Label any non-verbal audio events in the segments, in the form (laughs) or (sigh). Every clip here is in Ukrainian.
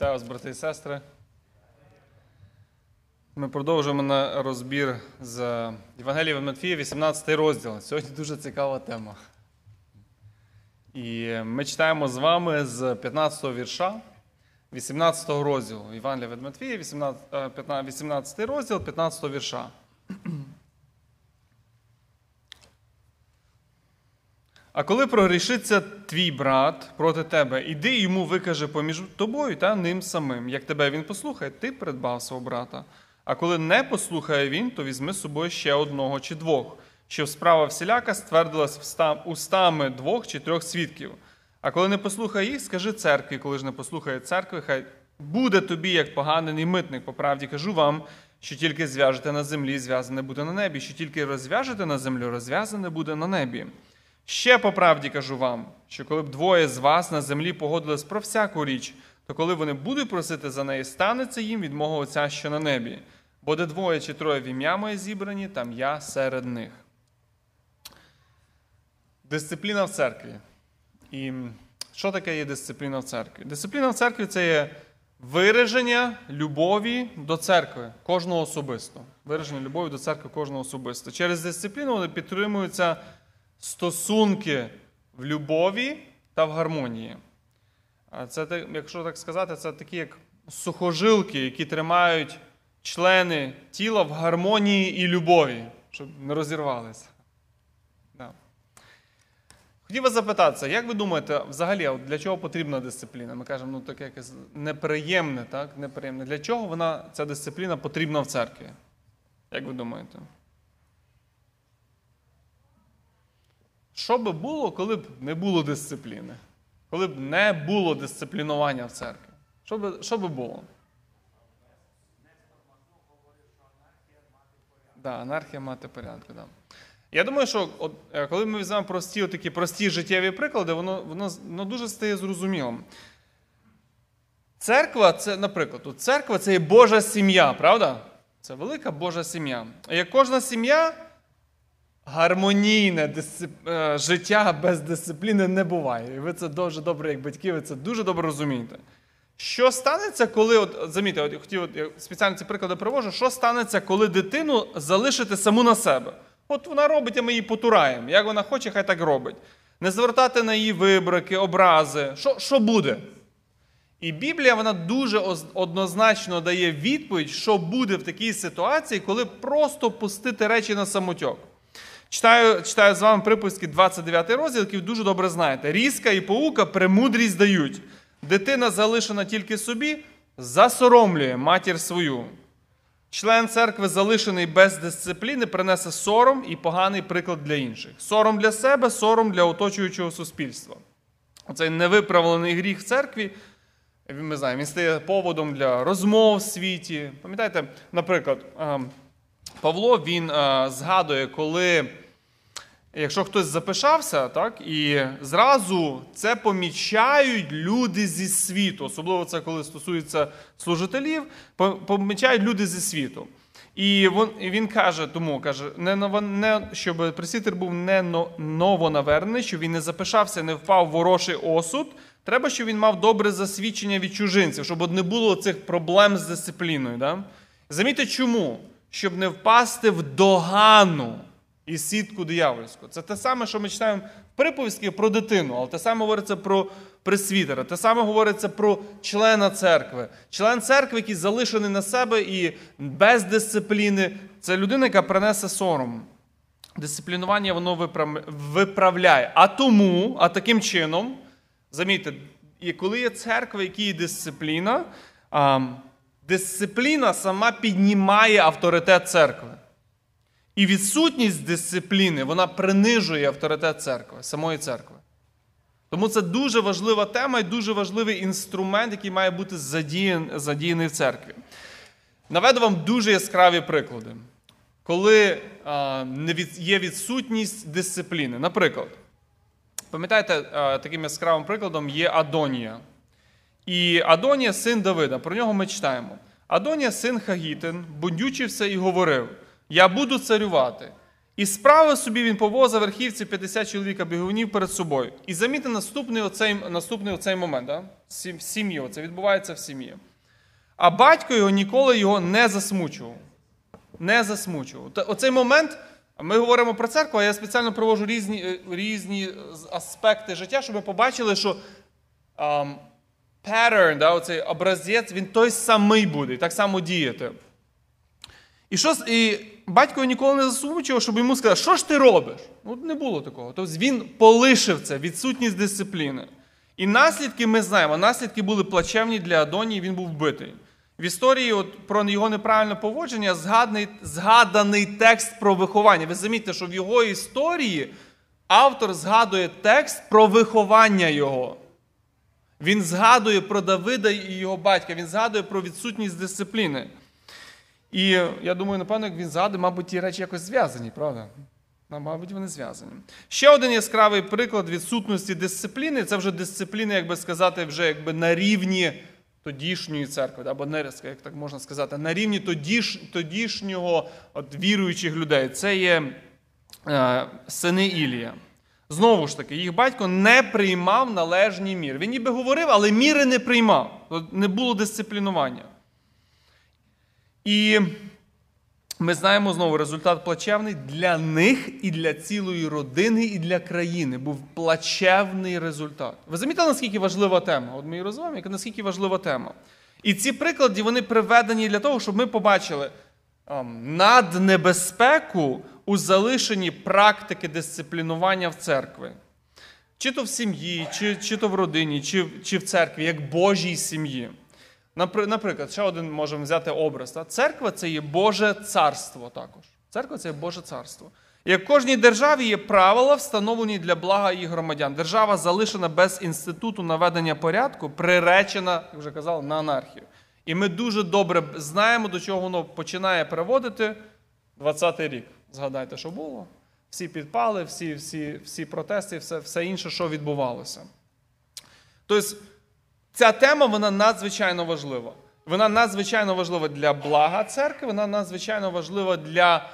Вітаю вас, брати і сестри. Ми продовжуємо на розбір з Євангелія від Матфія, 18 розділ. Сьогодні дуже цікава тема. І ми читаємо з вами з 15 го вірша 18 розділу. Євангелія від Матфія, 18, 18 розділ, 15 вірша. А коли прогрішиться твій брат проти тебе, іди йому викаже поміж тобою та ним самим. Як тебе він послухає, ти придбав свого брата. А коли не послухає він, то візьми з собою ще одного чи двох, щоб справа всіляка ствердилась устами двох чи трьох свідків. А коли не послухає їх, скажи церкві, коли ж не послухає церкви, хай буде тобі, як поганий митник. По правді кажу вам, що тільки зв'яжете на землі, зв'язане буде на небі, що тільки розв'яжете на землю, розв'язане буде на небі. Ще по правді кажу вам, що коли б двоє з вас на землі погодились про всяку річ, то коли вони будуть просити за неї, станеться їм від мого Отця, що на небі. Бо де двоє чи троє в ім'я моє зібрані, там я серед них. Дисципліна в церкві. І що таке є дисципліна в церкві? Дисципліна в церкві це є вираження любові до церкви кожного особисто. Вираження любові до церкви кожного особисто. Через дисципліну вони підтримуються стосунки в любові та в гармонії. Це, якщо так сказати, це такі як сухожилки, які тримають члени тіла в гармонії і любові, щоб не розірвалися. Хотів вас запитатися, як ви думаєте, взагалі, для чого потрібна дисципліна? Ми кажемо, ну таке якесь неприємне, так? неприємне. Для чого вона, ця дисципліна потрібна в церкві? Як ви думаєте? Що би було, коли б не було дисципліни? Коли б не було дисциплінування в церкві? Що би, що би було? Да, анархія мати порядку. Да. Я думаю, що от, коли ми візьмемо прості такі прості життєві приклади, воно воно, воно дуже стає зрозумілим. Церква це, наприклад, церква це є Божа сім'я, правда? Це велика Божа сім'я. Як кожна сім'я гармонійне дисцип... життя без дисципліни не буває. І ви це дуже добре, як батьки, ви це дуже добре розумієте. Що станеться, коли, от, замітьте, от, хотів, от, я спеціально ці приклади привожу, що станеться, коли дитину залишити саму на себе? От вона робить, а ми її потураємо. Як вона хоче, хай так робить. Не звертати на її вибрики, образи. Що, Що буде? І Біблія вона дуже однозначно дає відповідь, що буде в такій ситуації, коли просто пустити речі на самотьок. Читаю читаю з вами припуски 29 розділ, який дуже добре знаєте. Різка і паука премудрість дають. Дитина залишена тільки собі, засоромлює матір свою. Член церкви, залишений без дисципліни, принесе сором і поганий приклад для інших. Сором для себе, сором для оточуючого суспільства. Оцей невиправлений гріх в церкві, ми знаємо, він стає поводом для розмов в світі. Пам'ятаєте, наприклад, Павло він згадує, коли якщо хтось запишався, так, і зразу це помічають люди зі світу, особливо це коли стосується служителів, помічають люди зі світу. І він каже, тому каже, не, не щоб пресвітер був не новонавернений, щоб він не запишався, не впав в ворожий осуд. Треба, щоб він мав добре засвідчення від чужинців, щоб не було цих проблем з дисципліною. Да? Замітьте чому? Щоб не впасти в догану і сітку диявольську. Це те саме, що ми читаємо в приповістки про дитину, але те саме говориться про пресвітера, те саме говориться про члена церкви. Член церкви, який залишений на себе і без дисципліни, це людина, яка принесе сором. Дисциплінування воно виправляє. А тому, а таким чином, замітьте, коли є церква, в якій є дисципліна, дисципліна сама піднімає авторитет церкви. І відсутність дисципліни вона принижує авторитет церкви, самої церкви. Тому це дуже важлива тема і дуже важливий інструмент, який має бути задіяний в церкві. Наведу вам дуже яскраві приклади, коли є відсутність дисципліни. Наприклад, пам'ятаєте, таким яскравим прикладом є Адонія. І Адонія син Давида. Про нього ми читаємо. Адонія син Хагітин, бундючився і говорив: Я буду царювати. І справив собі він повозив верхівці 50 чоловіка бігунів перед собою. І замітьте наступний оцей, наступний оцей момент. Да? В сім'ї. Це відбувається в сім'ї. А батько його ніколи його не засмучував. Не засмучував. Оцей момент, ми говоримо про церкву, а я спеціально провожу різні е, різні аспекти життя, щоб ми побачили, що um, pattern, да, оцей образець, він той самий буде, так само діяти. І що, і батько ніколи не засмучував, щоб йому сказати, що ж ти робиш? Ну, не було такого. Тобто він полишив це, відсутність дисципліни. І наслідки ми знаємо. Наслідки були плачевні для Адонії, він був вбитий. В історії от, про його неправильне поводження згаданий, згаданий текст про виховання. Ви замітьте, що в його історії автор згадує текст про виховання його. Він згадує про Давида і його батька, він згадує про відсутність дисципліни. І я думаю, напевно, як він згадує, мабуть, ті речі якось зв'язані, правда? Мабуть, вони зв'язані. Ще один яскравий приклад відсутності дисципліни це вже дисципліна, як би сказати, вже якби на рівні тодішньої церкви, або нерезка, як так можна сказати, на рівні тодіш, тодішнього от, віруючих людей. Це є е, сини Ілія. Знову ж таки, їх батько не приймав належні міри. Він ніби говорив, але міри не приймав. Не було дисциплінування. І ми знаємо знову результат плачевний для них і для цілої родини, і для країни. Був плачевний результат. Ви замітили, наскільки важлива тема? От ми і наскільки важлива тема. І ці приклади вони приведені для того, щоб ми побачили ем, наднебезпеку у залишенні практики дисциплінування в церкві. Чи то в сім'ї, чи чи то в родині, чи, чи в церкві, як Божій сім'ї. Наприклад, ще один можемо взяти образ. Церква це є Боже царство також. Церква це є Боже царство. Як в кожній державі є правила, встановлені для блага її громадян. Держава залишена без інституту наведення порядку, приречена, як вже казав, на анархію. І ми дуже добре знаємо, до чого воно починає приводити 20-й рік. Згадайте, що було. Всі підпали, всі всі, всі протести, все все інше, що відбувалося. Тобто, ця тема вона надзвичайно важлива. Вона надзвичайно важлива для блага церкви, вона надзвичайно важлива для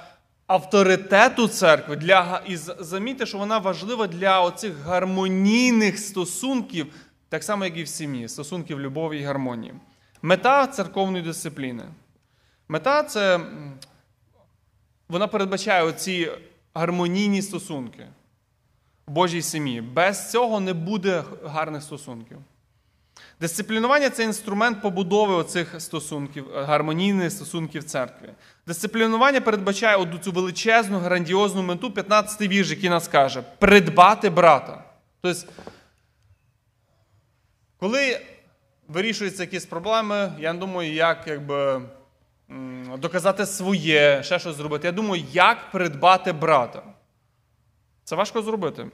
авторитету церкви. Для, І замітьте, що вона важлива для оцих гармонійних стосунків, так само, як і в сім'ї, стосунків любові і гармонії. Мета церковної дисципліни. Мета це вона передбачає оці гармонійні стосунки в Божій сім'ї. Без цього не буде гарних стосунків. Дисциплінування це інструмент побудови оцих стосунків, гармонійних стосунків церкви. Дисциплінування передбачає одну цю величезну, грандіозну мету, 15-й вірш, який нас каже: придбати брата. Тобто, коли вирішуються якісь проблеми, я думаю, як якби, доказати своє, ще щось зробити. Я думаю, як придбати брата. Це важко зробити.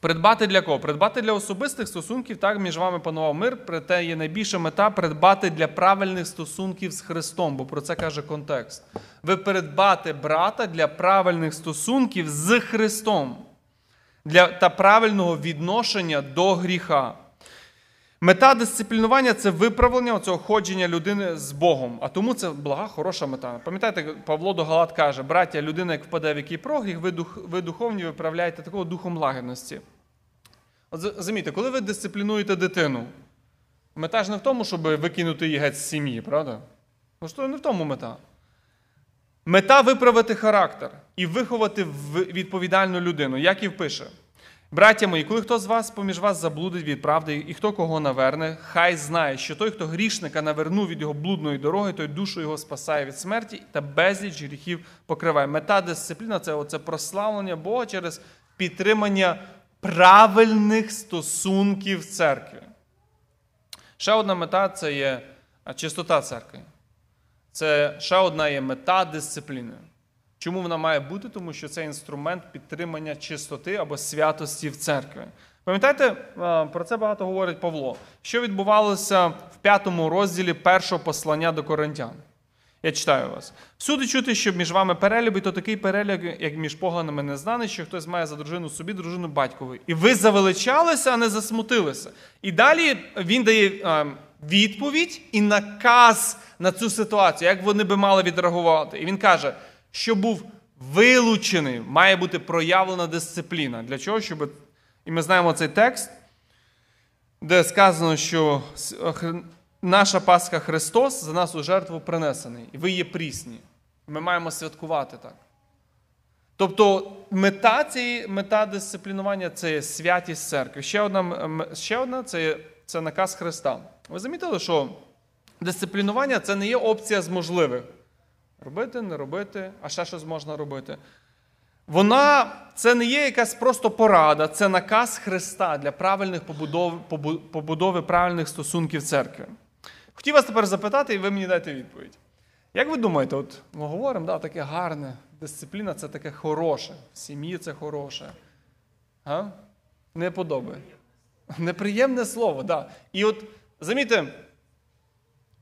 Придбати для кого? Придбати для особистих стосунків, так між вами панував мир, проте є найбільша мета придбати для правильних стосунків з Христом, бо про це каже контекст. Ви придбати брата для правильних стосунків з Христом, для та правильного відношення до гріха. Мета дисциплінування це виправлення цього ходження людини з Богом. А тому це блага, хороша мета. Пам'ятаєте, Павло до Галат каже: браття, людина, як впаде в який прогріх, ви дух, ви духовні виправляєте такого духом лагідності. От замітьте, коли ви дисциплінуєте дитину, мета ж не в тому, щоб викинути її геть з сім'ї, правда? Ну, що не в тому мета. Мета виправити характер і виховати відповідальну людину, як і впише. Браття мої, коли хто з вас поміж вас заблудить від правди, і хто кого наверне, хай знає, що той, хто грішника навернув від його блудної дороги, той душу його спасає від смерті та безліч гріхів покриває. Мета дисципліна це оце прославлення Бога через підтримання правильних стосунків в церкві. Ще одна мета це є чистота церкви. Це ще одна є мета дисципліни. Чому вона має бути? Тому що це інструмент підтримання чистоти або святості в церкві. Пам'ятаєте, про це багато говорить Павло. Що відбувалося в п'ятому розділі першого послання до коринтян? Я читаю вас. Всюди чути, що між вами перелюб, то такий перелюб, як між поганими не знаний, що хтось має за дружину собі, дружину батькові. І ви завеличалися, а не засмутилися. І далі він дає відповідь і наказ на цю ситуацію, як вони би мали відреагувати. І він каже: що був вилучений, має бути проявлена дисципліна. Для чого? Щоб. І ми знаємо цей текст, де сказано, що наша Пасха Христос за нас у жертву принесений, і ви є прісні. Ми маємо святкувати так. Тобто мета цієї мета дисциплінування це святість церкви. Ще одна, ще одна це, це наказ Христа. Ви замітили, що дисциплінування це не є опція з можливих. Робити, не робити, а ще щось можна робити. Вона це не є якась просто порада, це наказ Христа для правильних побудов, побудови правильних стосунків церкви. Хотів вас тепер запитати, і ви мені дайте відповідь. Як ви думаєте, от ми говоримо, да, таке гарне, дисципліна це таке хороше, в сім'ї це хороше. А? Не подобає. Неприємне слово, да. І от замітьте,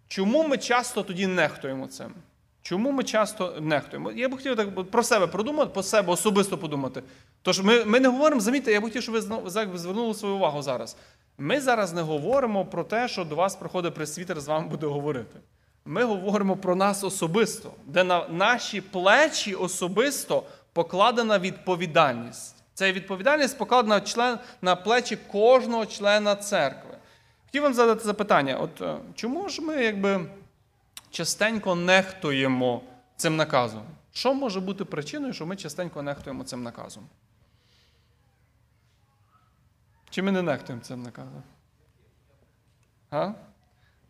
чому ми часто тоді нехтуємо цим? Чому ми часто нехтуємо? Я б хотів так про себе продумати, по себе особисто подумати. Тож ми, ми не говоримо, замітьте, я б хотів, щоб ви звернули свою увагу зараз. Ми зараз не говоримо про те, що до вас приходить пресвітер з вами буде говорити. Ми говоримо про нас особисто, де на наші плечі особисто покладена відповідальність. Ця відповідальність покладена член, на плечі кожного члена церкви. Хотів вам задати запитання: от е, чому ж ми якби частенько нехтуємо цим наказом? Що може бути причиною, що ми частенько нехтуємо цим наказом? Чи ми не нехтуємо цим наказом? А?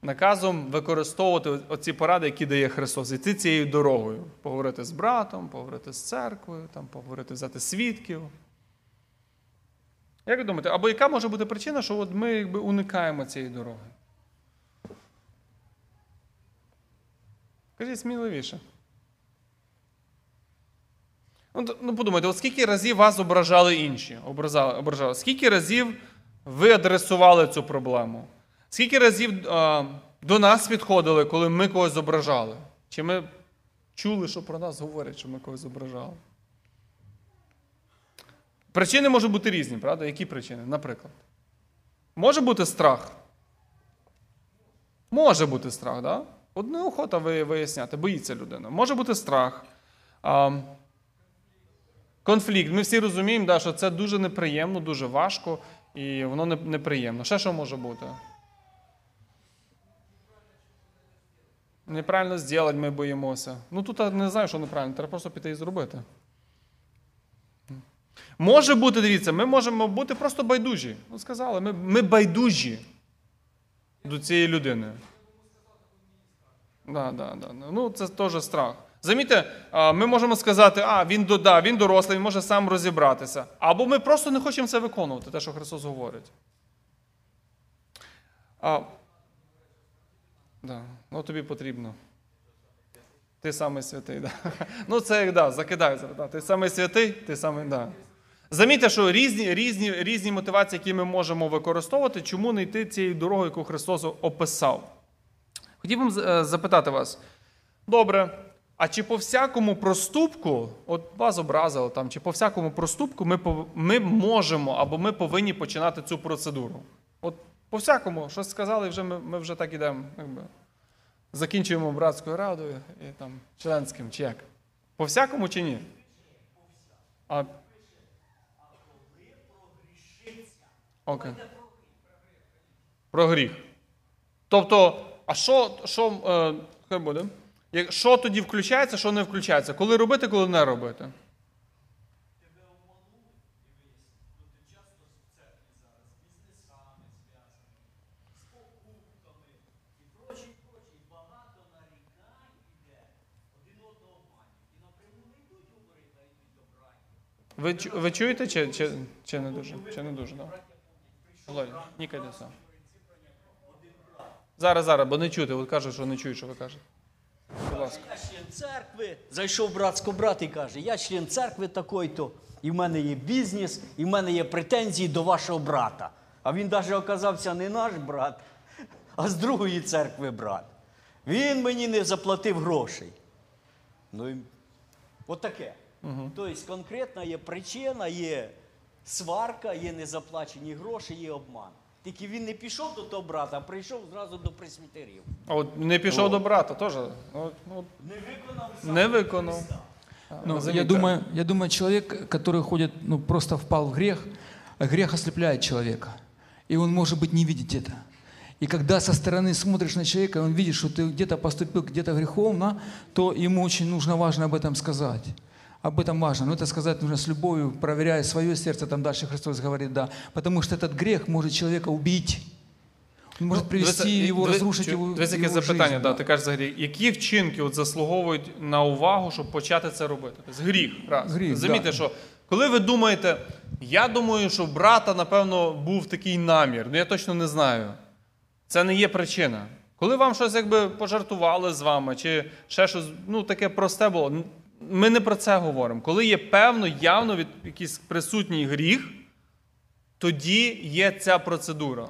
Наказом використовувати оці поради, які дає Христос, іти цією дорогою. Поговорити з братом, поговорити з церквою, там, поговорити, взяти свідків. Як ви думаєте, або яка може бути причина, що от ми якби уникаємо цієї дороги? Кажіть сміливіше. Ну, ну подумайте, от скільки разів вас ображали інші? Ображали, ображали. Скільки разів ви адресували цю проблему? Скільки разів а, до нас підходили, коли ми когось ображали? Чи ми чули, що про нас говорять, що ми когось ображали? Причини можуть бути різні, правда? Які причини? Наприклад. Може бути страх. Може бути страх, так? Да? От неохота виясняти, боїться людина. Може бути страх. Конфлікт. Ми всі розуміємо, да, що це дуже неприємно, дуже важко, і воно неприємно. Ще що може бути? Неправильно зробити, ми боїмося. Ну тут я не знаю, що неправильно, треба просто піти і зробити. Може бути, дивіться, ми можемо бути просто байдужі. Ну, сказали, ми, ми байдужі до цієї людини. Да, да, да. Ну, це теж страх. Замітьте, ми можемо сказати, а, він, да, він дорослий, він може сам розібратися. Або ми просто не хочемо це виконувати, те, що Христос говорить. А, да, ну тобі потрібно. Ти самий святий, да. (laughs) Ну, це як да, закидай. Да. Ти самий святий, ти самий, да. Замітьте, що різні, різні, різні мотивації, які ми можемо використовувати, чому не йти цією дорогою, яку Христос описав. Хотів би е, запитати вас. Добре, а чи по всякому проступку, от вас образили там, чи по всякому проступку ми, ми можемо або ми повинні починати цю процедуру? От по всякому, щось сказали, вже ми, ми вже так ідемо. Якби, закінчуємо братською радою і там членським, чи як? По всякому чи ні? А... Окей. Про гріх. Тобто, а що, що е, хай буде? Як- Що тоді включається, що не включається? Коли робити, коли не робити? Ви, ви чуєте чи, чи, чи не дуже? Чи не дуже, так? Володя, нікайте. Зараз, зараз, бо не чути. От кажуть, що не чують, що ви кажете. Будь ласка. Я член церкви, зайшов братсько брат і каже, я член церкви такої-то, і в мене є бізнес, і в мене є претензії до вашого брата. А він навіть оказався не наш брат, а з другої церкви брат. Він мені не заплатив грошей. Ну, і отаке. Угу. Тобто конкретна є причина, є сварка, є незаплачені гроші, є обман. Тільки він не пішов до того брата, а прийшов зразу до пресвітерів. А от не пішов до брата теж. От, от, Не виконав не виконав. Ну, Розумієте? я, думаю, я думаю, человек, который ходит, ну, просто впал в грех, а грех ослепляет человека. И он, может быть, не видит это. И когда со стороны смотришь на человека, и он видит, что ты где-то поступил где-то греховно, то ему очень нужно важно об этом сказать. Об этом важно. Но это сказать нужно с любовью, проверяя свое сердце, там дальше Христос говорит, да. Потому что этот грех может человека убить. Он может привести Дивися, его, диви- разрушить чу- его, Дивись, яке его запитання, жизнь, да, ти кажеш взагалі, які вчинки от заслуговують на увагу, щоб почати це робити? Тобто гріх. Раз. Гріх, Розумієте, да. що коли ви думаєте, я думаю, що в брата, напевно, був такий намір, ну я точно не знаю. Це не є причина. Коли вам щось якби пожартували з вами, чи ще щось, ну таке просте було, н- ми не про це говоримо. Коли є певно, явно від якийсь присутній гріх, тоді є ця процедура.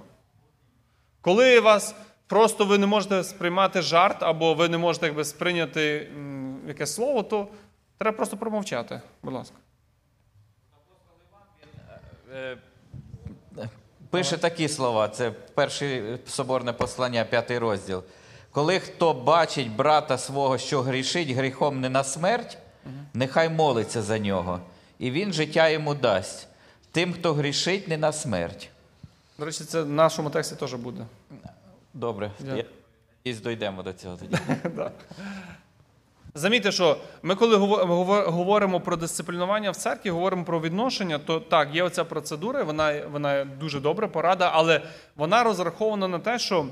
Коли вас просто ви не можете сприймати жарт, або ви не можете якби, сприйняти якесь слово, то треба просто промовчати. Будь ласка. Пише такі слова, це перше соборне послання, п'ятий розділ. Коли хто бачить брата свого, що грішить гріхом не на смерть, нехай молиться за нього, і він життя йому дасть. Тим, хто грішить не на смерть. До речі, це в нашому тексті теж буде. Добре, Дякую. і дійдемо до цього тоді. (laughs) Замітьте, що ми, коли гово- гово- говоримо про дисциплінування в церкві, говоримо про відношення, то так, є оця процедура, вона, вона дуже добра порада, але вона розрахована на те, що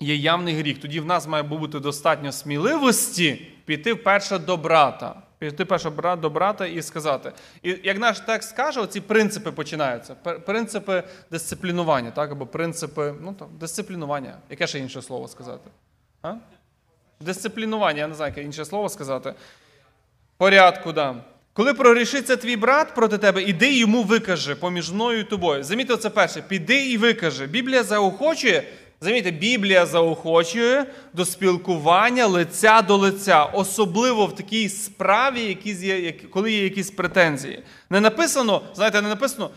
є явний гріх. Тоді в нас має бути достатньо сміливості піти вперше до брата. Піти перше бра- до брата і сказати. І як наш текст каже, оці принципи починаються. Принципи дисциплінування, так, або принципи ну, там, дисциплінування. Яке ще інше слово сказати? А? Дисциплінування, я не знаю, яке інше слово сказати. Порядку, да. Коли прогрішиться твій брат проти тебе, іди йому викажи поміж мною і тобою. Замітьте, це перше. Піди і викажи. Біблія заохочує, замітьте, Біблія заохочує до спілкування лиця до лиця, особливо в такій справі, коли є якісь претензії. Не написано, знаєте, не написано,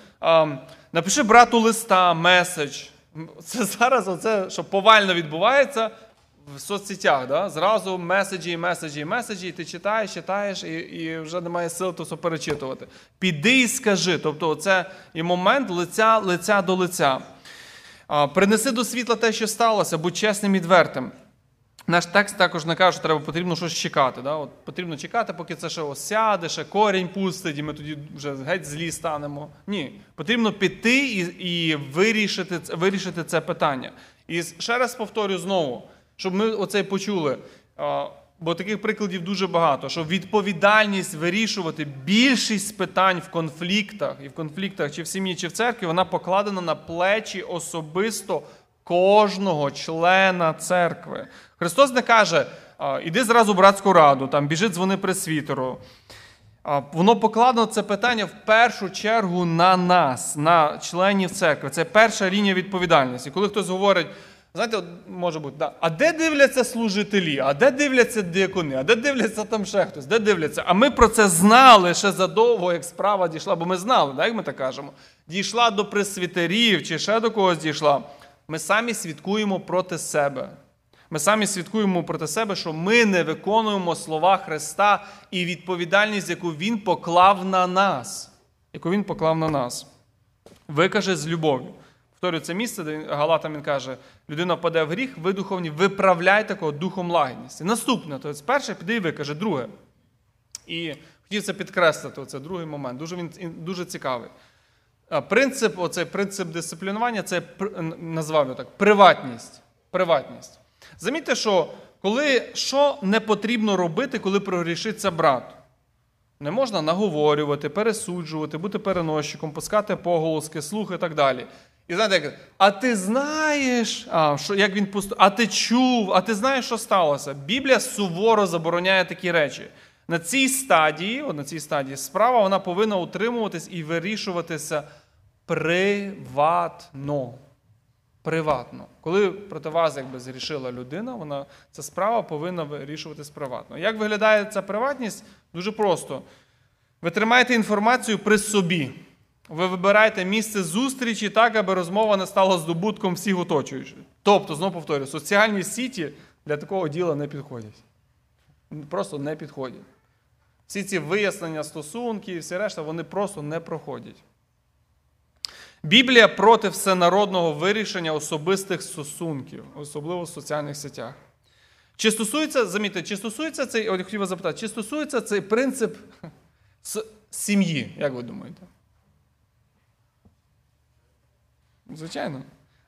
напиши брату листа, меседж. Це зараз, оце, що повально відбувається в соцсетях, да? зразу меседжі, меседжі, меседжі, і ти читаєш, читаєш, і, і вже немає сил то все перечитувати. Піди і скажи. Тобто, це і момент лиця, лиця до лиця. Принеси до світла те, що сталося, будь чесним і відвертим. Наш текст також не каже, що треба потрібно щось чекати. Да? От потрібно чекати, поки це ще осяде, ще корінь пустить, і ми тоді вже геть злі станемо. Ні, потрібно піти і, і вирішити, вирішити це питання. І ще раз повторю знову, щоб ми оце почули. Бо таких прикладів дуже багато, що відповідальність вирішувати більшість питань в конфліктах, і в конфліктах чи в сім'ї, чи в церкві, вона покладена на плечі особисто кожного члена церкви. Христос не каже: іди зразу в братську раду, там біжи, дзвони пресвітеру. Воно покладено це питання в першу чергу на нас, на членів церкви. Це перша лінія відповідальності. Коли хтось говорить, знаєте, от може бути, да, а де дивляться служителі, а де дивляться діакони, а де дивляться там ще хтось, де дивляться? А ми про це знали ще задовго, як справа дійшла, бо ми знали, да, як ми так кажемо. Дійшла до пресвітерів чи ще до когось дійшла. Ми самі свідкуємо проти себе. Ми самі свідкуємо проти себе, що ми не виконуємо слова Христа і відповідальність, яку Він поклав на нас. Яку Він поклав на нас. Викаже з любов'ю. Повторюю, це місце, де Галатам він каже, людина впаде в гріх, ви духовні, виправляйте такого духом лагідності. Наступне, тобто перше піде і викаже, друге. І хотів це підкреслити, це другий момент. Дуже він дуже цікавий. Принцип, оцей принцип дисциплінування це назвав так: приватність. Приватність. Замітьте, що коли що не потрібно робити, коли прогрішиться брат. Не можна наговорювати, пересуджувати, бути переносчиком, пускати поголоски, слух і так далі. І знаєте, а ти знаєш, а, що, як він пусто, а ти чув, а ти знаєш, що сталося? Біблія суворо забороняє такі речі. На цій стадії, на цій стадії справа вона повинна утримуватись і вирішуватися приватно. Приватно. Коли проти вас якби зрішила людина, вона ця справа повинна вирішуватись приватно. Як виглядає ця приватність? Дуже просто. Ви тримаєте інформацію при собі. Ви вибираєте місце зустрічі так, аби розмова не стала здобутком всіх оточуючих. Тобто, знову повторюю, соціальні сіті для такого діла не підходять. Просто не підходять. Всі ці вияснення стосунків і всі решта, вони просто не проходять. Біблія проти всенародного вирішення особистих стосунків, особливо в соціальних сетях. Чи стосується, замітьте, чи стосується цей, от хотів запитати, чи стосується цей принцип сім'ї, як ви думаєте? Звичайно.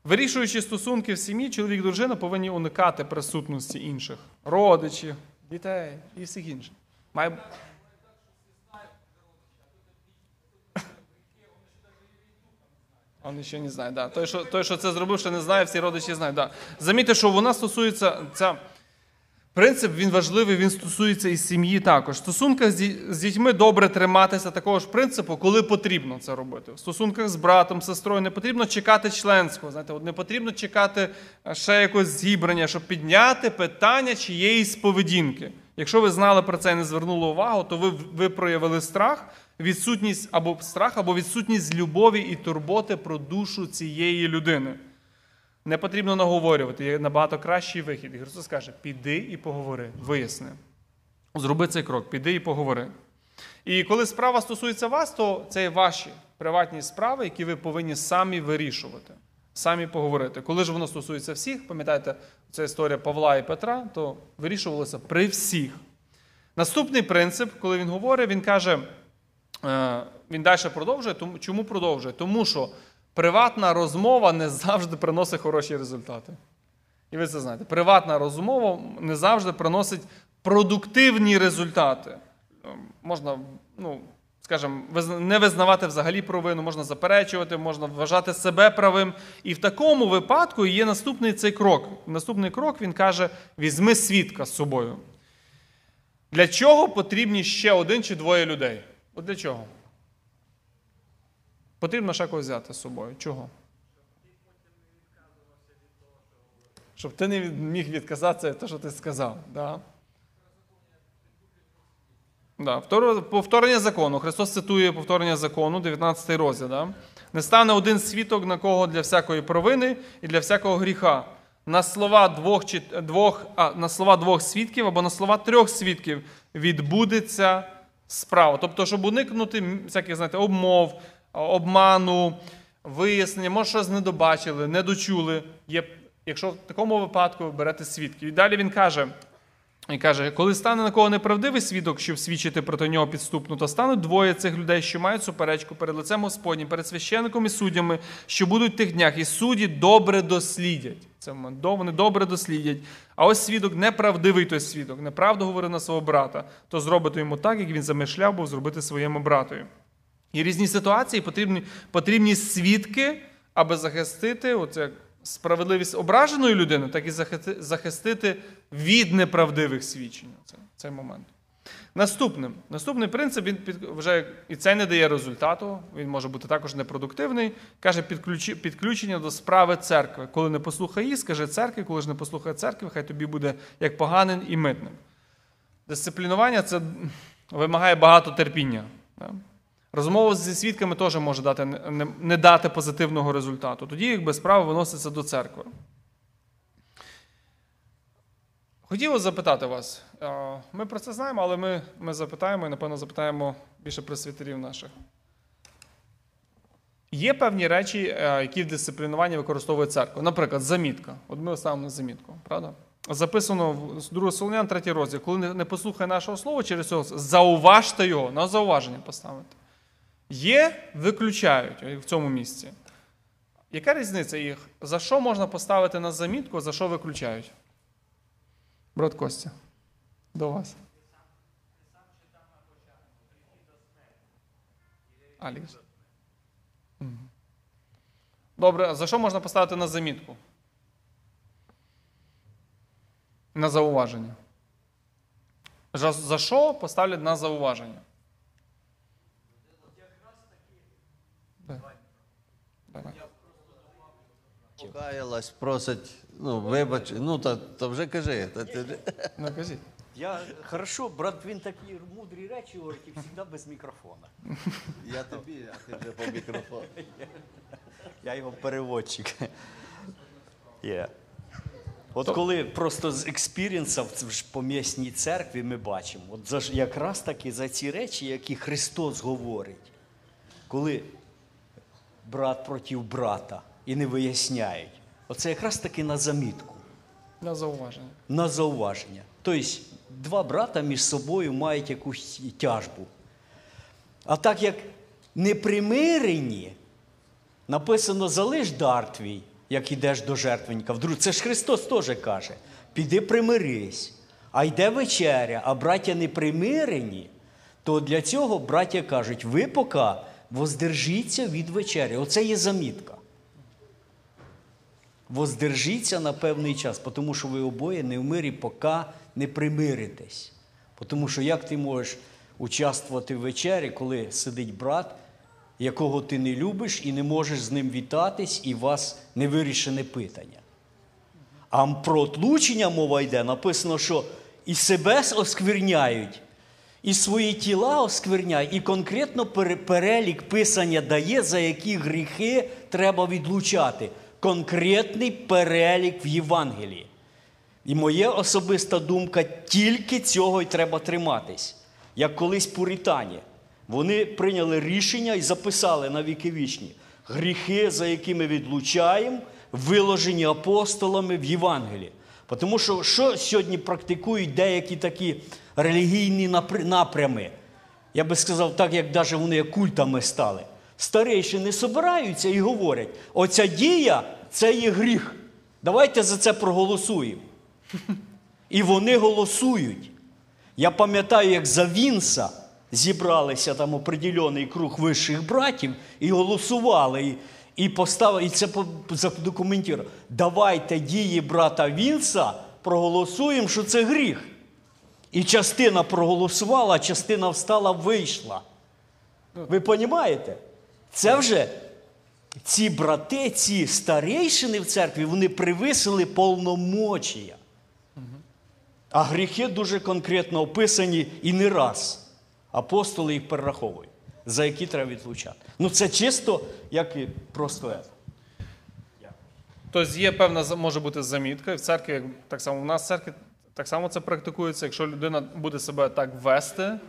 Вирішуючи стосунки в сім'ї, чоловік дружина повинні уникати присутності інших родичів, дітей і всіх інших. Має... (laughs) Вони ще не знає, да. Той, що, той, що це зробив, ще не знає, всі родичі знають. Да. Замітьте, що вона стосується, ця принцип він важливий, він стосується і сім'ї також. В стосунках з, дітьми добре триматися такого ж принципу, коли потрібно це робити. В стосунках з братом, сестрою не потрібно чекати членського. Знаєте, от не потрібно чекати е, ще якогось зібрання, щоб підняти питання чиєїсь поведінки. Якщо ви знали про це і не звернули увагу, то ви, ви проявили страх, відсутність або страх, або відсутність любові і турботи про душу цієї людини. Не потрібно наговорювати, є набагато кращий вихід. І Христос каже: піди і поговори, виясни. Зроби цей крок, піди і поговори. І коли справа стосується вас, то це ваші приватні справи, які ви повинні самі вирішувати, самі поговорити. Коли ж воно стосується всіх, пам'ятаєте, це історія Павла і Петра, то вирішувалося при всіх. Наступний принцип, коли він говорить, він каже, е, він далі продовжує. Чому продовжує? Тому що приватна розмова не завжди приносить хороші результати. І ви це знаєте. Приватна розмова не завжди приносить продуктивні результати. Ем, Можна, ну, скажімо, не визнавати взагалі провину, можна заперечувати, можна вважати себе правим. І в такому випадку є наступний цей крок. Наступний крок він каже: візьми свідка з собою. Для чого потрібні ще один чи двоє людей? От для чого? Потрібно ще когось взяти з собою. Чого? Щоб ти не міг відказатися від того, що ти сказав. Да? Да. Повторення закону. Христос цитує повторення закону, 19 розділ. Да? Не стане один свідок на кого для всякої провини і для всякого гріха. На слова двох, чи, двох, а, на слова двох свідків або на слова трьох свідків відбудеться справа. Тобто, щоб уникнути всяких, знаєте, обмов, обману, вияснення, може, щось не добачили, не дочули. Є, якщо в такому випадку ви берете свідків. І далі він каже. І каже, коли стане на кого неправдивий свідок, щоб свідчити проти нього підступно, то стануть двоє цих людей, що мають суперечку перед лицем Господнім, перед священником і суддями, що будуть в тих днях, і судді добре дослідять. Це момент. Вони добре дослідять. А ось свідок неправдивий той свідок, неправду говорив на свого брата, то зробить йому так, як він замишляв був зробити своєму братові. І різні ситуації потрібні, потрібні свідки, аби захистити оце, справедливість ображеної людини, так і захисти- захистити від неправдивих свідчень. Це, цей момент. Наступним, наступний принцип, він під, і це не дає результату, він може бути також непродуктивний. Каже, підключи, підключення до справи церкви. Коли не послухає її, скаже церкві, коли ж не послухає церкви, хай тобі буде як поганин і митним. Дисциплінування це вимагає багато терпіння. Розмова зі свідками теж може дати, не, дати позитивного результату. Тоді, якби справа виноситься до церкви. Хотів запитати вас. е, Ми про це знаємо, але ми, ми запитаємо і, напевно, запитаємо більше пресвітерів наших. Є певні речі, е, які в дисциплінуванні використовує церква. Наприклад, замітка. От ми ставимо на замітку, правда? Записано в 2 Солонян, 3 розділ. Коли не послухає нашого слова через цього, зауважте його, на зауваження поставити. Є, виключають в цьому місці. Яка різниця їх? За що можна поставити на замітку, за що виключають? Брат Костя, до вас. Алікс. Добре, за що можна поставити на замітку? На зауваження. За, за що поставлять на зауваження? Давай. Покаялась, просить, ну, вибач, ну, та, та вже кажи. Та, ти, Ну, кажіть. Я хорошо, брат, він такі мудрі речі говорить і завжди без мікрофона. я тобі, а ти вже по мікрофону. Я його переводчик. Є. От коли просто з experience а в помісній церкві ми бачимо, от за ж- якраз таки за ці речі, які Христос говорить, коли брат проти брата і не виясняють, оце якраз таки на замітку, На зауваження. на зауваження. Тобто два брата між собою мають якусь тяжбу. А так як непримирені, Написано, залиш дар твій, як ідеш до жертвенника. Вдруг це ж Христос теж каже: піди примирись, а йде вечеря, а браття не примирені, то для цього браття кажуть, ви поки воздержіться від вечері. Оце є замітка. Воздержіться на певний час, тому що ви обоє не в мирі, поки не примиритесь. Тому що як ти можеш участвувати в вечері, коли сидить брат, якого ти не любиш, і не можеш з ним вітатись, і у вас не вирішене питання. А про отлучення мова йде, написано, що і себе оскверняють, і свої тіла оскверняють, і конкретно перелік писання дає, за які гріхи треба відлучати. Конкретний перелік в Євангелії. І моя особиста думка, тільки цього й треба триматись. Як колись пуритані. Вони прийняли рішення і записали на віки вічні гріхи, за якими відлучаємо, виложені апостолами в Євангелії. Тому що що сьогодні практикують деякі такі релігійні напрями? Я би сказав, так як навіть вони культами стали. Старейшини собираються і говорять: оця дія це є гріх. Давайте за це проголосуємо. (laughs) І вони голосують. Я пам'ятаю, як за Вінса зібралися там определений круг вищих братів і голосували. І, і поставили, і це задокументували. Давайте дії брата Вінса проголосуємо, що це гріх. І частина проголосувала, частина встала, вийшла. Ви розумієте? Це вже ці брати, ці старейшини в церкві, вони привисили повномочія. А гріхи дуже конкретно описані і не раз. Апостоли їх перераховують, за які треба відлучати. Ну це чисто, як і просто. Тобто є певна може бути замітка, і в церкві, так само в нас в церкві так само це практикується. Якщо людина буде себе так вести,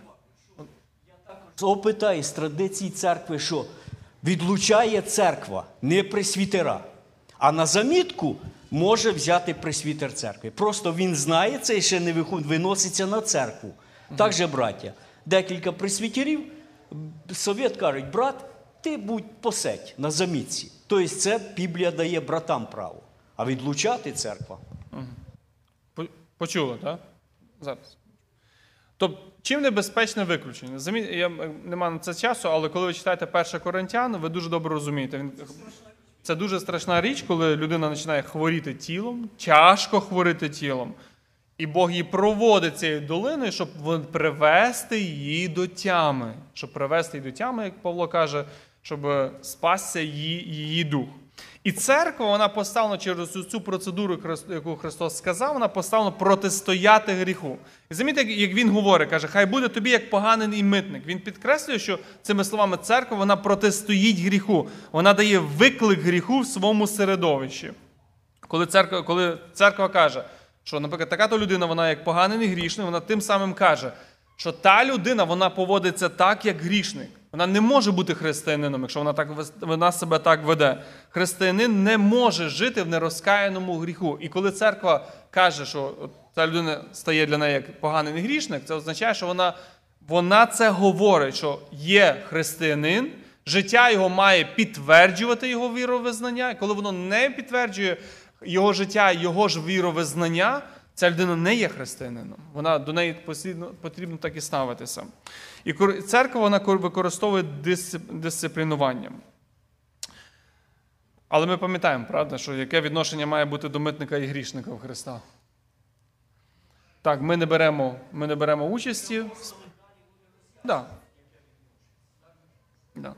З опита із традицій церкви, що відлучає церква, не пресвітера. А на замітку може взяти пресвітер церкви. Просто він знає це і ще не виноситься на церкву. Так же, браття, декілька пресвітерів, совєт кажуть, брат, ти будь поседь на замітці. Тобто це Біблія дає братам право. А відлучати церква. По- почули, так? Зараз. Тобто, чим небезпечне виключення? Замі... Я, нема на це часу, але коли ви читаєте 1 Коринтян, ви дуже добре розумієте. Він... Це дуже страшна річ, коли людина починає хворіти тілом, тяжко хворіти тілом. І Бог її проводить цією долиною, щоб привести її до тями. Щоб привести її до тями, як Павло каже, щоб спасся її, її дух. І церква, вона поставлена через цю- процедуру, яку Христос сказав, вона поставлена протистояти гріху. І замітьте, як- як він говорить, каже, хай буде тобі як поганий митник. Він підкреслює, що цими словами церква вона протистоїть гріху, вона дає виклик гріху в своєму середовищі. Коли церква, коли церква каже, що, наприклад, така то людина, вона як поганий і грішний, вона тим самим каже, що та людина вона поводиться так, як грішник. Вона не може бути християнином, якщо вона так вона себе так веде. Християнин не може жити в нерозкаяному гріху. І коли церква каже, що ця людина стає для неї як поганий грішник, це означає, що вона, вона це говорить, що є християнин, життя його має підтверджувати його віровизнання. І коли воно не підтверджує його життя, його ж віровизнання, ця людина не є християнином. Вона до неї потрібно, потрібно так і ставитися. І церква вона використовує дисциплінуванням. Але ми пам'ятаємо, правда, що яке відношення має бути до митника і грішника в Христа. Так, ми не беремо, ми не беремо участі. Да. Да.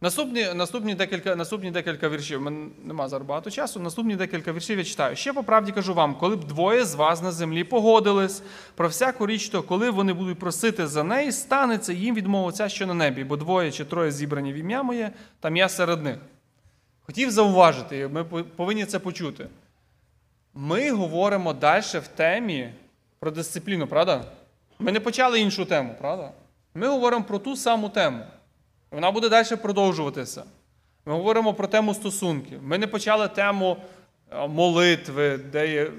Наступні, наступні, декілька, наступні декілька віршів. Мене нема зараз багато часу. Наступні декілька віршів я читаю. Ще по правді кажу вам, коли б двоє з вас на землі погодились про всяку річ, то коли вони будуть просити за неї, станеться їм відмова Отця, що на небі, бо двоє чи троє зібрані в ім'я моє, там я серед них. Хотів зауважити, ми повинні це почути. Ми говоримо далі в темі про дисципліну, правда? Ми не почали іншу тему, правда? Ми говоримо про ту саму тему. Вона буде далі продовжуватися. Ми говоримо про тему стосунків. Ми не почали тему е, молитви, де є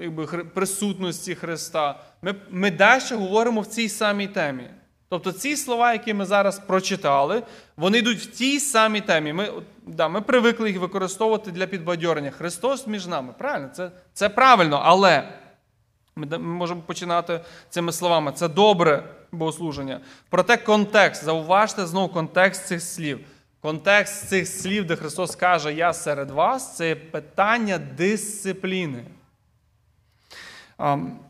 якби, присутності Христа. Ми, ми далі говоримо в цій самій темі. Тобто ці слова, які ми зараз прочитали, вони йдуть в тій самій темі. Ми, да, ми привикли їх використовувати для підбадьорення. Христос між нами. Правильно, це, це правильно, але ми, можемо починати цими словами. Це добре богослуження. Проте контекст, зауважте знову контекст цих слів. Контекст цих слів, де Христос каже Я серед вас, це питання дисципліни.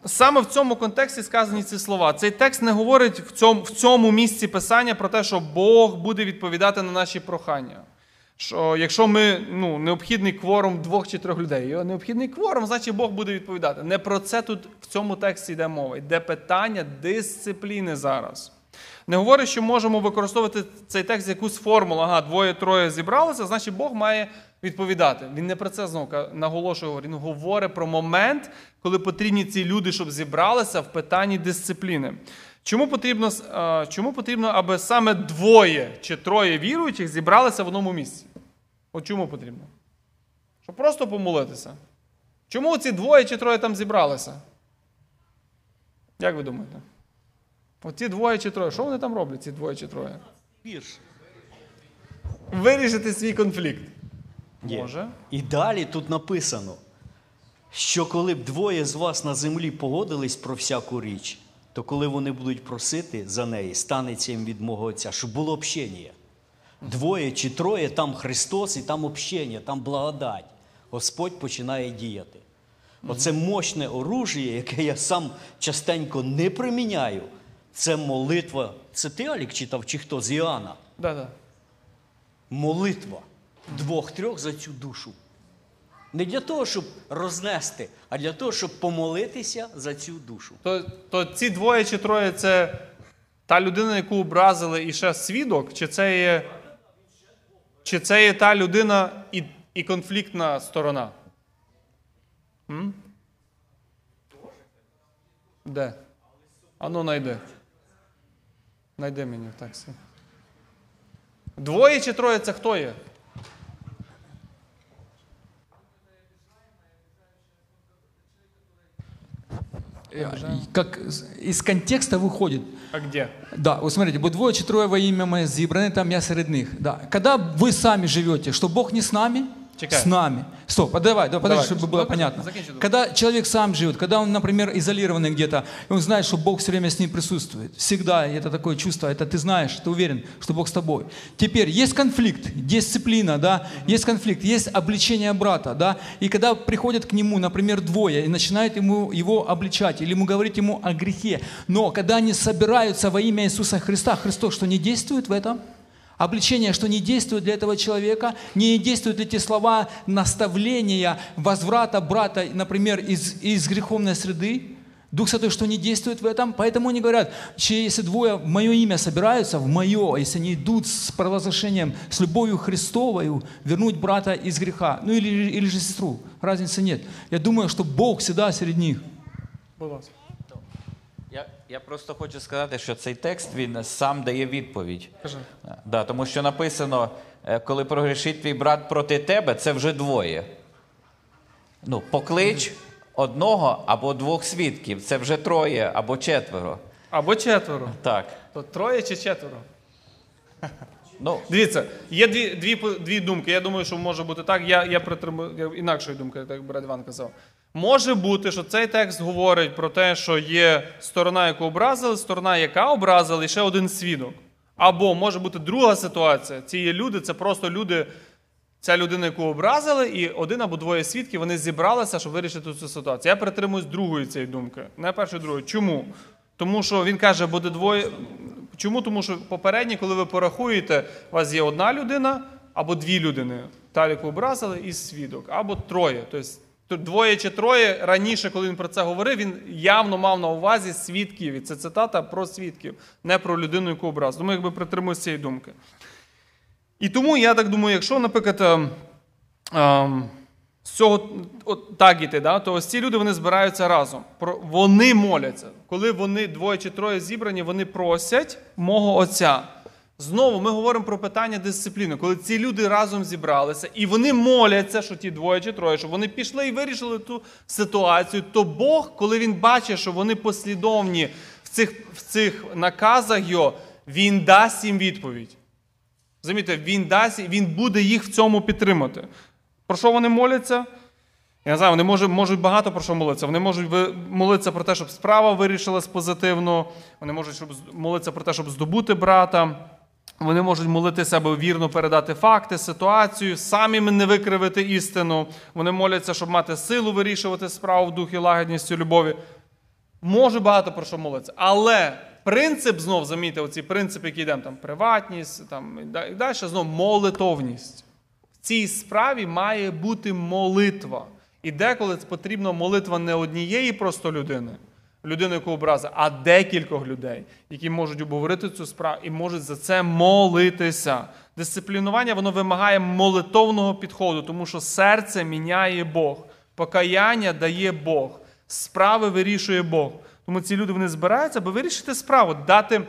Саме в цьому контексті сказані ці слова. Цей текст не говорить в цьому, в цьому місці писання про те, що Бог буде відповідати на наші прохання. Що якщо ми ну, необхідний кворум двох чи трьох людей, необхідний кворум, значить Бог буде відповідати. Не про це тут в цьому тексті йде мова. Йде питання дисципліни зараз. Не говорить, що можемо використовувати цей текст якусь формулу. Ага, двоє-троє зібралися, значить Бог має відповідати. Він не про це знову наголошує. Він говорить про момент, коли потрібні ці люди, щоб зібралися в питанні дисципліни. Чому потрібно, чому потрібно, аби саме двоє чи троє віруючих зібралися в одному місці? От чому потрібно? Щоб просто помолитися. Чому ці двоє чи троє там зібралися? Як ви думаєте? Оці двоє чи троє. Що вони там роблять, ці двоє чи троє? Вірш. Вирішити свій конфлікт. Є. Може. І далі тут написано, що коли б двоє з вас на землі погодились про всяку річ, то коли вони будуть просити за неї, станеться їм від мого Отця, щоб було общення. Двоє чи троє, там Христос і там общення, там благодать. Господь починає діяти. Оце мощне оружіє, яке я сам частенько не приміняю. Це молитва. Це ти, Алік, читав, чи хто з Іоанна? Да, да. молитва двох-трьох за цю душу. Не для того, щоб рознести, а для того, щоб помолитися за цю душу. То, то ці двоє чи троє це та людина, яку образили, і ще свідок, чи це є, чи це є та людина і, і конфліктна сторона? М? Де? Ану, найди. Найди мені в тексті. Двоє чи троє це хто є? Как из контекста выходит. А где? Да, вот смотрите, бо двое, троє во имя мое зібране, там я серед них. Да. Когда вы сами живете, что Бог не с нами, Чекай. с нами. Стоп, а давай, давай, подожди, Давай, чтобы было понятно. заканчивай. Когда человек сам живет, когда он, например, изолированный где-то, и он знает, что Бог все время с ним присутствует. Всегда это такое чувство, это ты знаешь, ты уверен, что Бог с тобой. Теперь есть конфликт, дисциплина, да, есть конфликт, есть обличение брата, да, и когда приходят к нему, например, двое, и начинают ему, его обличать, или ему говорить ему о грехе, но когда они собираются во имя Иисуса Христа, Христос что не действует в этом? Обличение, что не действует для этого человека, не действуют эти слова наставления, возврата брата, например, из, из греховной среды. Дух Святой, что не действует в этом. Поэтому они говорят, что если двое в мое имя собираются, в мое, если они идут с провозглашением, с любовью Христовою, вернуть брата из греха, ну или, или же сестру, разницы нет. Я думаю, что Бог всегда среди них. Ласка. Я, просто хочу сказати, що цей текст він сам дає відповідь. Да, тому що написано, е, коли прогрішить твій брат проти тебе, це вже двоє. Ну, поклич одного або двох свідків, це вже троє або четверо. Або четверо. Так. То троє чи четверо? Ну, Дивіться, є дві, дві, дві думки. Я думаю, що може бути так. Я, я притримую інакшої думки, як брат Іван казав. Може бути, що цей текст говорить про те, що є сторона, яку образили, сторона, яка образила, і ще один свідок. Або може бути друга ситуація. Ці є люди, це просто люди, ця людина, яку образили, і один або двоє свідків вони зібралися, щоб вирішити цю ситуацію. Я притримуюсь другої цієї думки, не першої другої. Чому? Тому що він каже, буде двоє. Чому? Тому що попередні, коли ви порахуєте, у вас є одна людина або дві людини, та, яку образили, і свідок, або троє. Тобто то двоє чи троє раніше, коли він про це говорив, він явно мав на увазі свідків. І це цитата про свідків, не про людину, яку образив. Тому якби притримуюсь цієї думки. І тому я так думаю, якщо, наприклад, ем, ем, з цього от так іти, да? то ось ці люди вони збираються разом. Вони моляться. Коли вони двоє чи троє зібрані, вони просять мого Отця. Знову ми говоримо про питання дисципліни, коли ці люди разом зібралися і вони моляться, що ті двоє чи троє, щоб вони пішли і вирішили ту ситуацію, то Бог, коли він бачить, що вони послідовні в цих, в цих наказах його, він дасть їм відповідь. Розумієте, він дасть, він буде їх в цьому підтримати. Про що вони моляться? Я не знаю, вони можуть, можуть багато про що молитися. Вони можуть молитися про те, щоб справа вирішилась позитивно. Вони можуть щоб, молитися про те, щоб здобути брата. Вони можуть молитися, аби вірно передати факти, ситуацію, самі не викривити істину. Вони моляться, щоб мати силу вирішувати справу в духі лагідністю, любові. Може багато про що молитися. Але принцип знов, замітьте, оці принципи, які йдемо, там приватність, там, і далі, знов молитовність. В цій справі має бути молитва. І деколи потрібна молитва не однієї просто людини, людини, яку образа, а декількох людей, які можуть обговорити цю справу і можуть за це молитися. Дисциплінування воно вимагає молитовного підходу, тому що серце міняє Бог, покаяння дає Бог, справи вирішує Бог. Тому ці люди вони збираються, аби вирішити справу, дати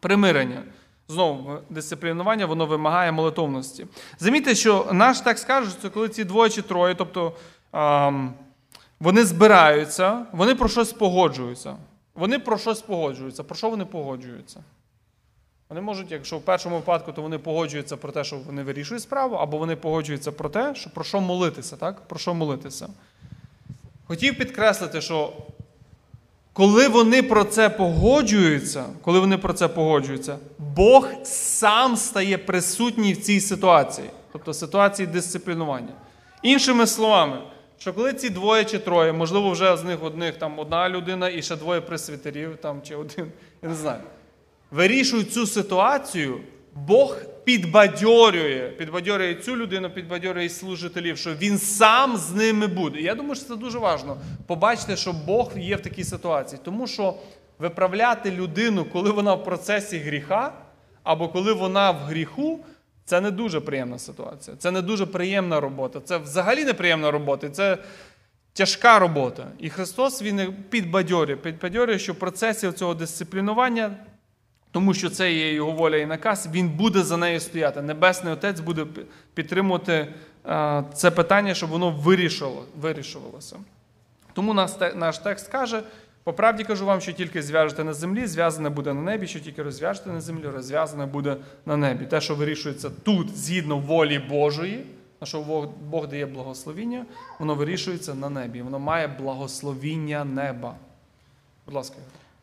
примирення. Знову, дисциплінування воно вимагає молитовності. Замітьте, що наш текст каже, що коли ці двоє чи троє, тобто ам, вони збираються, вони про щось погоджуються. Вони про щось погоджуються. Про що вони погоджуються? Вони можуть, якщо в першому випадку, то вони погоджуються про те, що вони вирішують справу, або вони погоджуються про те, що про що молитися, так? Про що молитися. Хотів підкреслити, що коли вони про це погоджуються, коли вони про це погоджуються, Бог сам стає присутній в цій ситуації, тобто ситуації дисциплінування. Іншими словами, що коли ці двоє чи троє, можливо, вже з них одних там одна людина і ще двоє пресвітерів, там чи один, я не знаю, вирішують цю ситуацію, Бог підбадьорює, підбадьорює цю людину, підбадьорює служителів, що він сам з ними буде. Я думаю, що це дуже важливо. Побачити, що Бог є в такій ситуації. Тому що виправляти людину, коли вона в процесі гріха, або коли вона в гріху, це не дуже приємна ситуація. Це не дуже приємна робота. Це взагалі неприємна робота. І Це тяжка робота. І Христос Він підбадьорює, підбадьорює, що в процесі цього дисциплінування тому що це є його воля і наказ, він буде за нею стояти. Небесний Отець буде підтримувати е, це питання, щоб воно вирішувалося. Тому наш текст каже: по правді кажу вам, що тільки зв'яжете на землі, зв'язане буде на небі, що тільки розв'яжете на землі, розв'язане буде на небі. Те, що вирішується тут, згідно волі Божої, на що Бог, дає благословіння, воно вирішується на небі. Воно має благословіння неба. Будь ласка.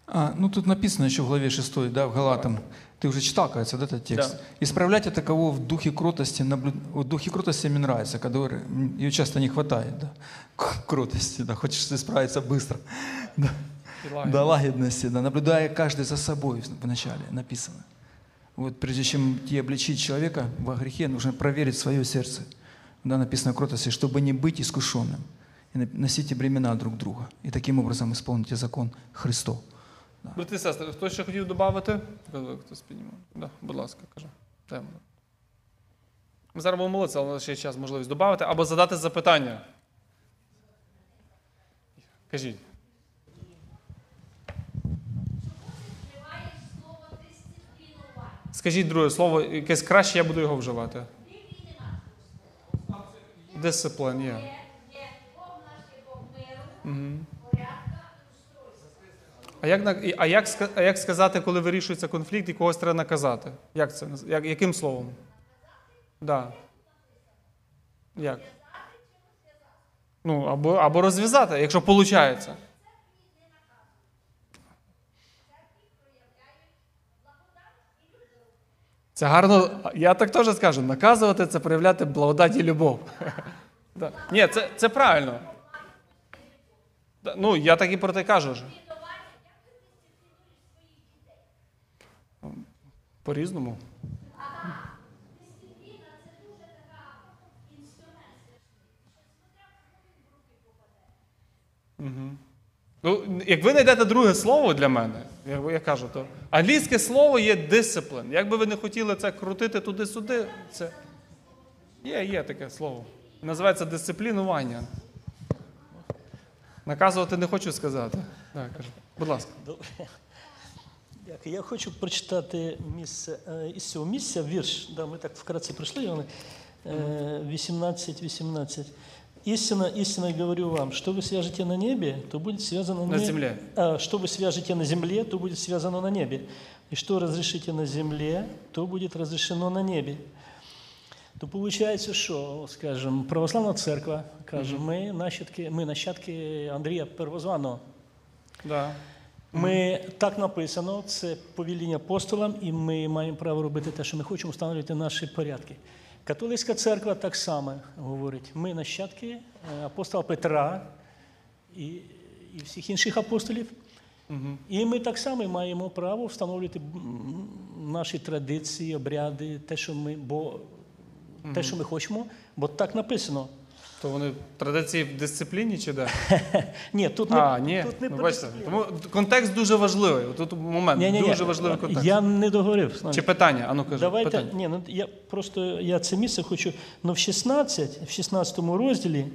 А, ну, тут написано що в главі 6, да, в Галатам. Ты уже читал, кажется, да, этот текст? Да. Исправлять это кого в духе кротости, наблю... в духе кротости мне нравится, когда м, ее часто не хватает, да. К- (laughs) Кротости, да, хочешь исправиться быстро. (laughs) Да. І лагідь. Да, лагідності, да, наблюдая каждый за собой вначале написано. Вот прежде чем идти обличить человека во грехе, нужно проверить свое сердце. Да, написано в кротости, чтобы не быть искушенным. И на- носите бремена друг друга. И таким образом исполните закон Христов. Брати і сестри, хтось ще хотів додати? Хтось піднімав. Да, будь ласка, кажу. Тему. Ми зараз будемо молитися, але ще є час можливість додати або задати запитання. Кажіть. Скажіть друге слово, якесь краще, я буду його вживати. Дисциплін, є. А як, а, як, а як сказати, коли вирішується конфлікт і когось треба наказати? Як це? Як, яким словом? Да. Як? Ну, або, або розв'язати, якщо виходить. Це гарно. Я так теж скажу. Наказувати це проявляти благодать і любов. (laughs) Ні, це, це правильно. Ну, я так і про те кажу. По-різному. Мгм. Ну, як ви знайдете друге слово для мене, як я кажу, то англійське слово є discipline. Як би ви не хотіли це крутити туди-сюди, це є, є таке слово. Називається дисциплінування. Наказувати не хочу сказати. Так. Будь ласка. Добре. Дякую. Я хочу прочитати місце е, із цього місця вірш. Да, ми так вкратце пройшли його. Е, 18, 18. Истинно, истинно говорю вам, что вы свяжете на небе, то будет связано На не- земле. А, что вы свяжете на земле, то будет связано на небе. И что разрешите на земле, то будет разрешено на небе. То получается, що, скажімо, православна церква каже, ми нащадки, ми нащадки Андрія Первозваного. Да. Ми так написано, це повіління апостолам, і ми маємо право робити те, що ми хочемо, встановлювати наші порядки. Католицька церква так само говорить: ми нащадки е, апостола Петра і, і всіх інших апостолів. І ми так само маємо право встановлювати наші традиції, обряди, те, що ми, бо, те, що ми хочемо, бо так написано. То вони традиції в дисципліні чи де? (laughs) Ні, тут не, А, ні. тут не Ну, бачите. Тому контекст дуже важливий. Тут момент Ні-ні-ні, дуже важливий контекст. Я не договорив. Чи питання? Ану кажи. Давайте, питання. ні, ну я просто я це місце хочу. Ну в 16, в 16 розділі,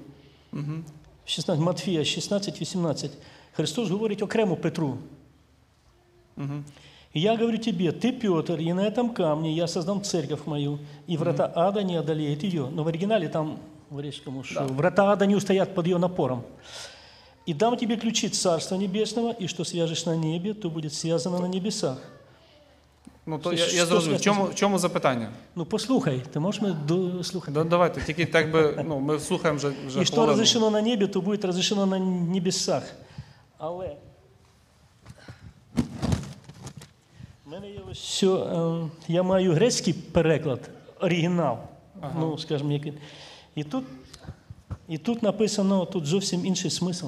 в 16, Матфія 16, 18, Христос говорить окремо Петру. И я говорю тебе, ты, Петр, и на этом камне я создам церковь мою, и врата ада не одолеет ее. Но в оригинале там в греческом, что врата ада не устоят под ее напором. И дам тебе ключи Царства Небесного, и что свяжешь на небе, то будет связано на небесах. Ну, то я, я зрозумів. В чому, в чому запитання? Ну, послухай, ти можеш мене дослухати? Да, давайте, тільки так би, ну, ми слухаємо вже, вже І що розрішено на небі, то буде розрішено на небесах. Але в мене є ось що, е, я маю грецький переклад, оригінал. Ну, скажімо, як він. І тут, і тут написано тут зовсім інший смисл.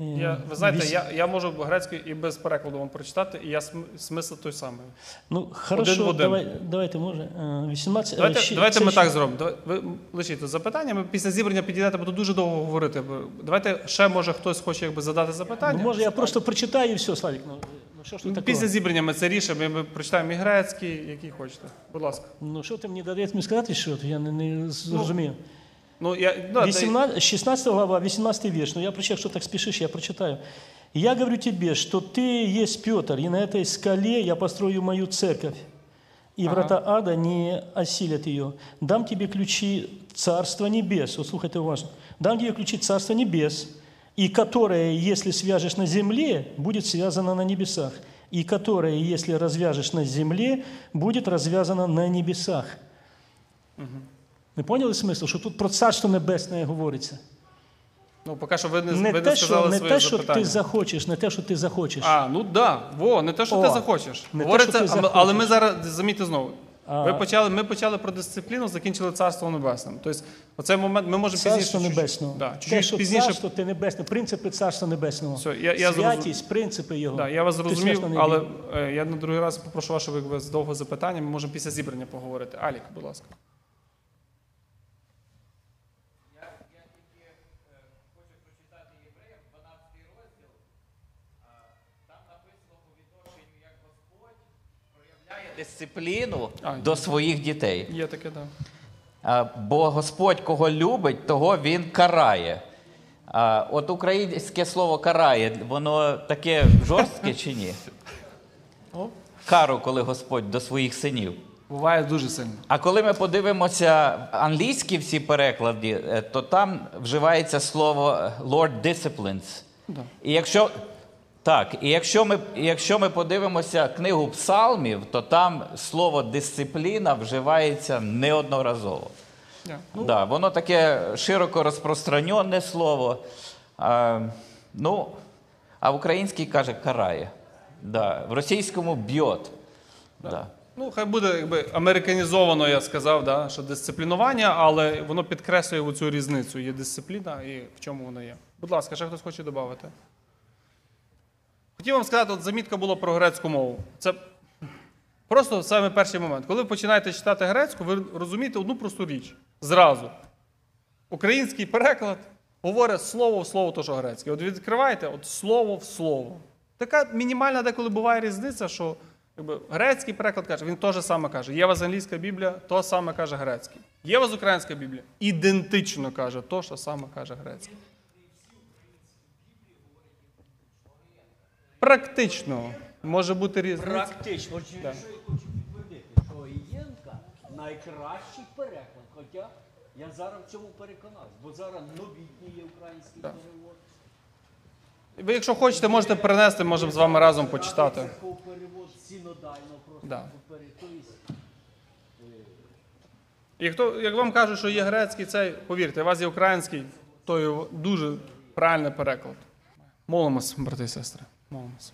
Е, Я, ви знаєте, віс- я, я можу грецькою і без перекладу вам прочитати, і я смисл той самий. Ну, один в хорошо, один. давай, давайте, може, е, 18... е, Давайте, ще- давайте ми ще- так зробимо. Давай- Ви лишіть запитання, ми після зібрання підійдете, тут дуже довго говорити. Давайте ще, може, хтось хоче якби, задати запитання. Ну, може, я просто прочитаю і все, Славік. Ну, ну що ж Ну, тут такого? Після зібрання ми це рішимо, ми прочитаємо і грецький, який хочете. Будь ласка. Ну, що ти мені даєш мені сказати, що я не, не зрозумів. Ну, я, да, 18, 16 глава, 18 вірш. Ну, я прочитаю, что так спешишь, я прочитаю. «Я говорю тебе, что ты есть Петр, и на этой скале я построю мою церковь, и врата ада не осилят ее. Дам тебе ключи Царства Небес». Вот слухайте уважно. «Дам тебе ключи Царства Небес, и которое, если свяжешь на земле, будет связано на небесах, и которое, если развяжешь на земле, будет развязано на небесах». Ви поняли смисл, що тут про Царство Небесне говориться? ну, поки що ви не, Не ви те, не що, не те, що ти захочеш, не те, що ти захочеш. А, ну да, во, не те, що ти захочеш. не те, що ти ми- але ми зараз замітьте знову. Ви почали, ми почали про дисципліну, закінчили царство небесне. Тобто, оцей момент ми можемо пізніше. Царство Небесного. Да, те, що пізніше. царство, те небесне, принципи Царства Небесного. Все, я- я зрозум- принципи його. Да, я вас зрозумів, але е, я на другий раз попрошу вас, щоб ви довго запитання, ми можемо після зібрання поговорити. Алік, будь ласка. Дисципліну А, до своїх дітей. Є таке, так. А, Бо Господь кого любить, того він карає. А, От українське слово карає, воно таке жорстке чи ні? Кару, коли Господь до своїх синів. буває дуже сильно. А коли ми подивимося англійські всі переклади, е, то там вживається слово Lord disciplines. Да. І якщо так, і якщо ми, якщо ми подивимося книгу псалмів, то там слово дисципліна вживається неодноразово. Yeah. Да, воно таке широко розпространене слово. А, ну, а в українській каже карає. Да, в російському б'єт. Да. Ну, хай буде якби американізовано, я сказав, да, що дисциплінування, але воно підкреслює цю різницю. Є дисципліна і в чому вона є. Будь ласка, ще хтось хоче додати? Хотів вам сказати, от замітка була про грецьку мову. Це просто саме перший момент. Коли ви починаєте читати грецьку, ви розумієте одну просту річ зразу. Український переклад говорить слово в слово, то що грецьке. От відкриваєте от слово в слово. Така мінімальна деколи буває різниця, що якби, грецький переклад каже, він теж саме каже. Є вас англійська Біблія, то саме каже грецький. Є вас українська Біблія? Ідентично каже то, що саме каже грецька. Практично може бути різниця. Практично. От що Да. я хочу підтвердити, що Єнка найкращий переклад. Хоча я зараз в цьому переконався, бо зараз новітній є український Да. перевод. Ви, якщо хочете, можете принести, можемо з вами разом почитати. Церков перевод синодально просто Да. поперед. Тобто, І хто, як вам кажуть, що є грецький цей, повірте, у вас є український, то є дуже правильний переклад. Молимось, брати і сестри. Молимось.